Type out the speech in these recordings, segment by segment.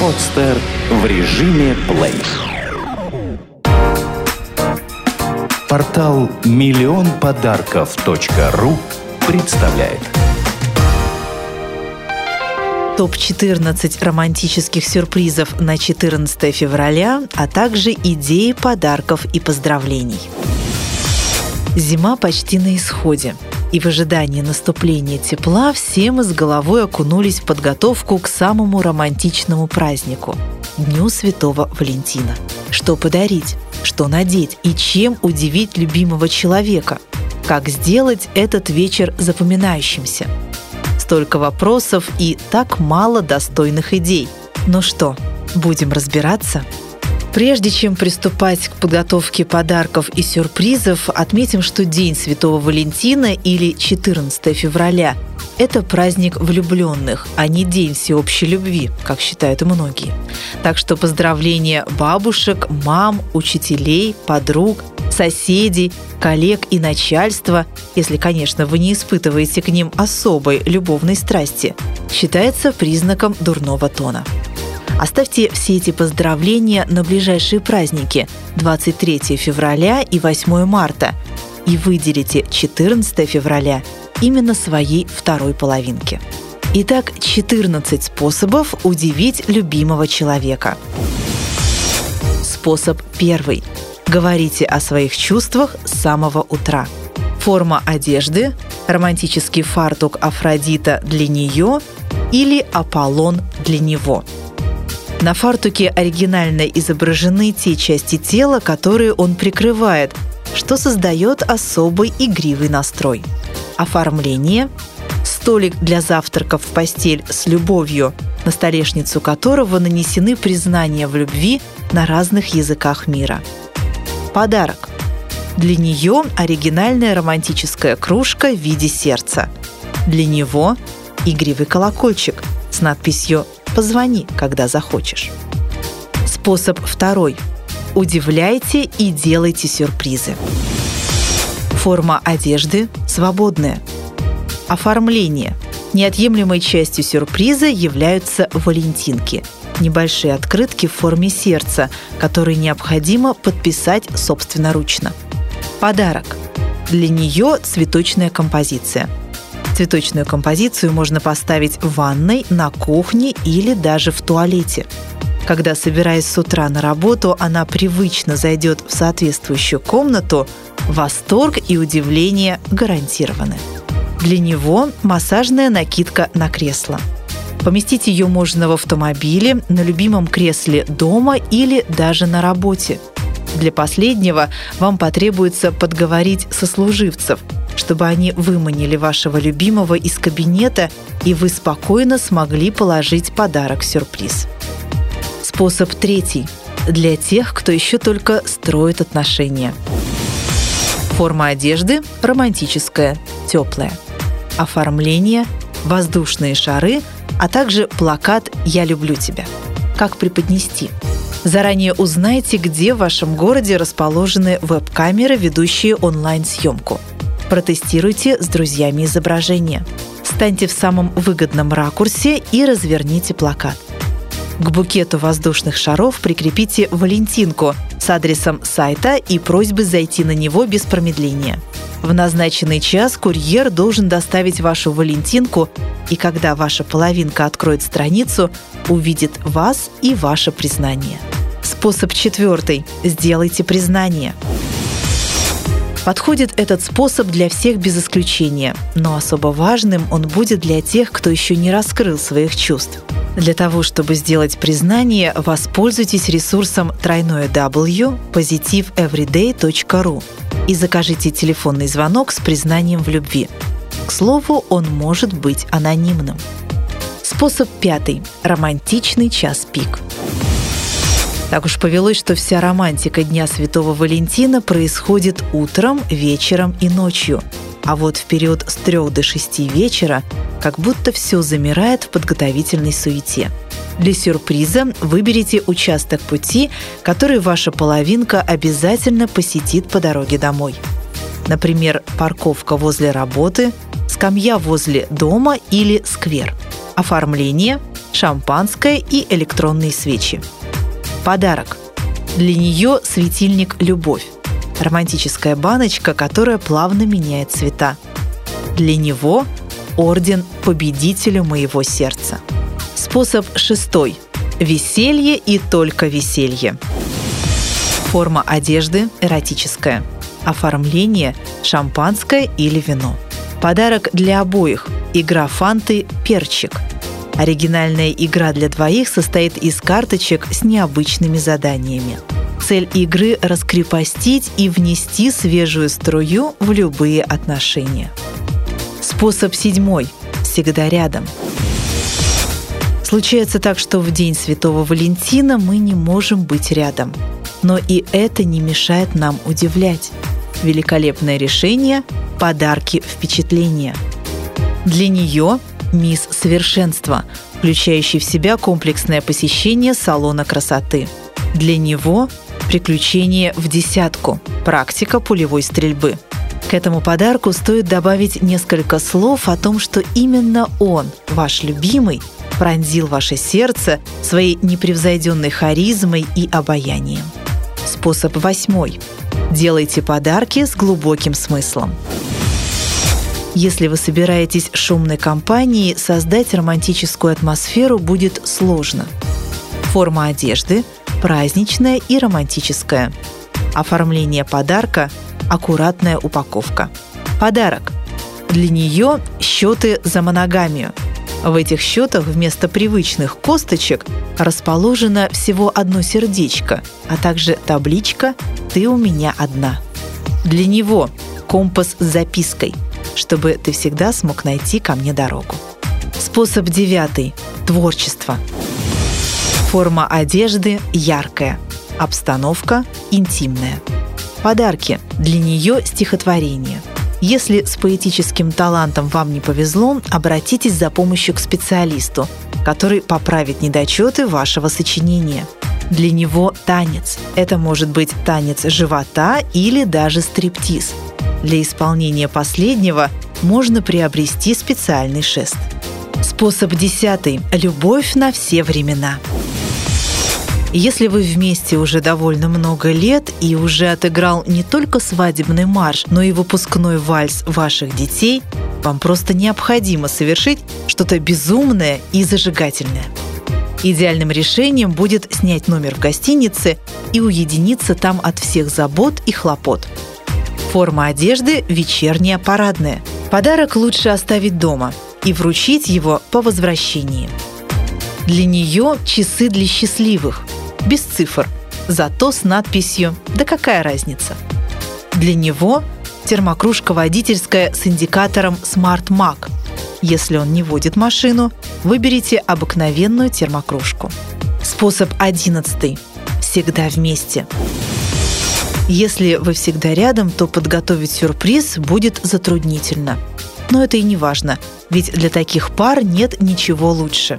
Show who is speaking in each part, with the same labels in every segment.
Speaker 1: Подстер в режиме плей. Портал миллион подарков.ру представляет
Speaker 2: топ-14 романтических сюрпризов на 14 февраля, а также идеи подарков и поздравлений. Зима почти на исходе. И в ожидании наступления тепла все мы с головой окунулись в подготовку к самому романтичному празднику – Дню Святого Валентина. Что подарить, что надеть и чем удивить любимого человека? Как сделать этот вечер запоминающимся? Столько вопросов и так мало достойных идей. Ну что, будем разбираться? Прежде чем приступать к подготовке подарков и сюрпризов, отметим, что День Святого Валентина или 14 февраля – это праздник влюбленных, а не День всеобщей любви, как считают многие. Так что поздравления бабушек, мам, учителей, подруг, соседей, коллег и начальства, если, конечно, вы не испытываете к ним особой любовной страсти, считается признаком дурного тона. Оставьте все эти поздравления на ближайшие праздники 23 февраля и 8 марта и выделите 14 февраля именно своей второй половинке. Итак, 14 способов удивить любимого человека. Способ первый. Говорите о своих чувствах с самого утра. Форма одежды, романтический фартук Афродита для нее или Аполлон для него – на фартуке оригинально изображены те части тела, которые он прикрывает, что создает особый игривый настрой. Оформление – столик для завтраков в постель с любовью, на столешницу которого нанесены признания в любви на разных языках мира. Подарок. Для нее оригинальная романтическая кружка в виде сердца. Для него – игривый колокольчик с надписью Позвони, когда захочешь. Способ второй. Удивляйте и делайте сюрпризы. Форма одежды свободная. Оформление. Неотъемлемой частью сюрприза являются валентинки – небольшие открытки в форме сердца, которые необходимо подписать собственноручно. Подарок. Для нее цветочная композиция – Цветочную композицию можно поставить в ванной, на кухне или даже в туалете. Когда, собираясь с утра на работу, она привычно зайдет в соответствующую комнату, восторг и удивление гарантированы. Для него массажная накидка на кресло. Поместить ее можно в автомобиле, на любимом кресле дома или даже на работе. Для последнего вам потребуется подговорить сослуживцев – чтобы они выманили вашего любимого из кабинета, и вы спокойно смогли положить подарок-сюрприз. Способ третий – для тех, кто еще только строит отношения. Форма одежды – романтическая, теплая. Оформление – воздушные шары, а также плакат «Я люблю тебя». Как преподнести? Заранее узнайте, где в вашем городе расположены веб-камеры, ведущие онлайн-съемку – Протестируйте с друзьями изображение. Станьте в самом выгодном ракурсе и разверните плакат. К букету воздушных шаров прикрепите валентинку с адресом сайта и просьбы зайти на него без промедления. В назначенный час курьер должен доставить вашу валентинку, и когда ваша половинка откроет страницу, увидит вас и ваше признание. Способ четвертый. Сделайте признание. Подходит этот способ для всех без исключения, но особо важным он будет для тех, кто еще не раскрыл своих чувств. Для того, чтобы сделать признание, воспользуйтесь ресурсом тройное W positiveeveryday.ru и закажите телефонный звонок с признанием в любви. К слову, он может быть анонимным. Способ пятый. Романтичный час пик. Так уж повелось, что вся романтика Дня Святого Валентина происходит утром, вечером и ночью. А вот в период с 3 до 6 вечера как будто все замирает в подготовительной суете. Для сюрприза выберите участок пути, который ваша половинка обязательно посетит по дороге домой. Например, парковка возле работы, скамья возле дома или сквер. Оформление, шампанское и электронные свечи. Подарок. Для нее светильник «Любовь». Романтическая баночка, которая плавно меняет цвета. Для него орден победителю моего сердца. Способ шестой. Веселье и только веселье. Форма одежды эротическая. Оформление – шампанское или вино. Подарок для обоих – игра фанты «Перчик». Оригинальная игра для двоих состоит из карточек с необычными заданиями. Цель игры – раскрепостить и внести свежую струю в любые отношения. Способ седьмой – всегда рядом. Случается так, что в День Святого Валентина мы не можем быть рядом. Но и это не мешает нам удивлять. Великолепное решение – подарки впечатления. Для нее мисс совершенства, включающий в себя комплексное посещение салона красоты. Для него приключение в десятку, практика пулевой стрельбы. К этому подарку стоит добавить несколько слов о том, что именно он, ваш любимый, пронзил ваше сердце своей непревзойденной харизмой и обаянием. Способ восьмой. Делайте подарки с глубоким смыслом. Если вы собираетесь шумной компанией, создать романтическую атмосферу будет сложно. Форма одежды – праздничная и романтическая. Оформление подарка – аккуратная упаковка. Подарок. Для нее счеты за моногамию. В этих счетах вместо привычных косточек расположено всего одно сердечко, а также табличка «Ты у меня одна». Для него компас с запиской – чтобы ты всегда смог найти ко мне дорогу. Способ девятый – творчество. Форма одежды яркая, обстановка интимная. Подарки для нее стихотворение. Если с поэтическим талантом вам не повезло, обратитесь за помощью к специалисту, который поправит недочеты вашего сочинения. Для него танец. Это может быть танец живота или даже стриптиз – для исполнения последнего можно приобрести специальный шест. Способ десятый – любовь на все времена. Если вы вместе уже довольно много лет и уже отыграл не только свадебный марш, но и выпускной вальс ваших детей, вам просто необходимо совершить что-то безумное и зажигательное. Идеальным решением будет снять номер в гостинице и уединиться там от всех забот и хлопот – Форма одежды – вечерняя парадная. Подарок лучше оставить дома и вручить его по возвращении. Для нее часы для счастливых, без цифр, зато с надписью «Да какая разница?». Для него термокружка водительская с индикатором Smart Mag. Если он не водит машину, выберите обыкновенную термокружку. Способ одиннадцатый. Всегда вместе. Если вы всегда рядом, то подготовить сюрприз будет затруднительно. Но это и не важно, ведь для таких пар нет ничего лучше.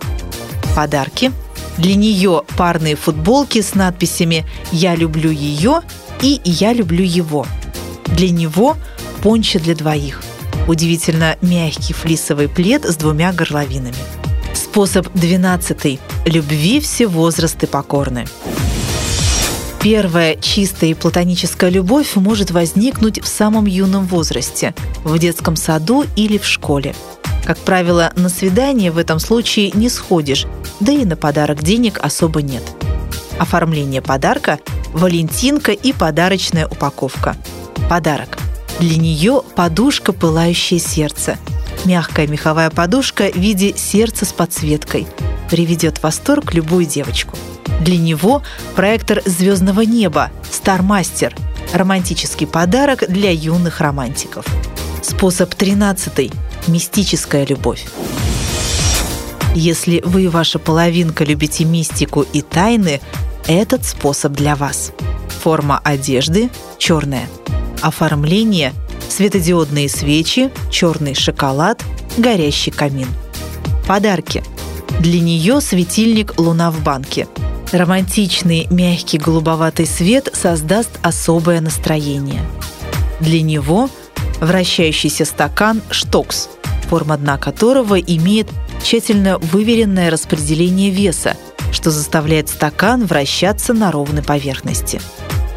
Speaker 2: Подарки. Для нее парные футболки с надписями «Я люблю ее» и «Я люблю его». Для него пончо для двоих. Удивительно мягкий флисовый плед с двумя горловинами. Способ 12. Любви все возрасты покорны. Первая чистая и платоническая любовь может возникнуть в самом юном возрасте, в детском саду или в школе. Как правило, на свидание в этом случае не сходишь, да и на подарок денег особо нет. Оформление подарка – валентинка и подарочная упаковка. Подарок. Для нее подушка «Пылающее сердце». Мягкая меховая подушка в виде сердца с подсветкой. Приведет в восторг любую девочку – для него проектор звездного неба «Стармастер» – романтический подарок для юных романтиков. Способ 13. Мистическая любовь. Если вы и ваша половинка любите мистику и тайны, этот способ для вас. Форма одежды – черная. Оформление – светодиодные свечи, черный шоколад, горящий камин. Подарки. Для нее светильник «Луна в банке», Романтичный, мягкий голубоватый свет создаст особое настроение. Для него вращающийся стакан «Штокс», форма дна которого имеет тщательно выверенное распределение веса, что заставляет стакан вращаться на ровной поверхности.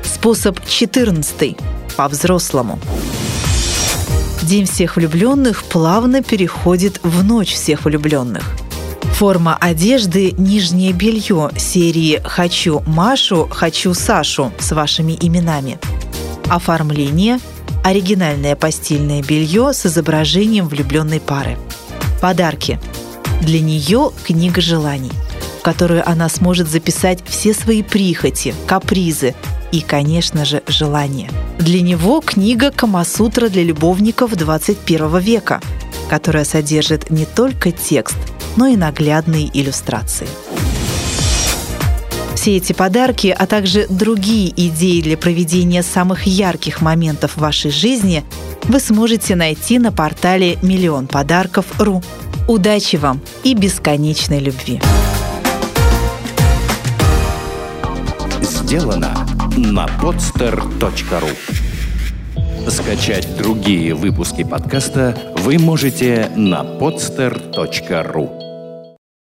Speaker 2: Способ 14. По-взрослому. День всех влюбленных плавно переходит в ночь всех влюбленных. Форма одежды – нижнее белье серии «Хочу Машу, хочу Сашу» с вашими именами. Оформление – оригинальное постельное белье с изображением влюбленной пары. Подарки. Для нее книга желаний, в которую она сможет записать все свои прихоти, капризы и, конечно же, желания. Для него книга «Камасутра для любовников 21 века», которая содержит не только текст, но и наглядные иллюстрации. Все эти подарки, а также другие идеи для проведения самых ярких моментов в вашей жизни вы сможете найти на портале «Миллион подарков.ру». Удачи вам и бесконечной любви!
Speaker 1: Сделано на podster.ru Скачать другие выпуски подкаста вы можете на podster.ru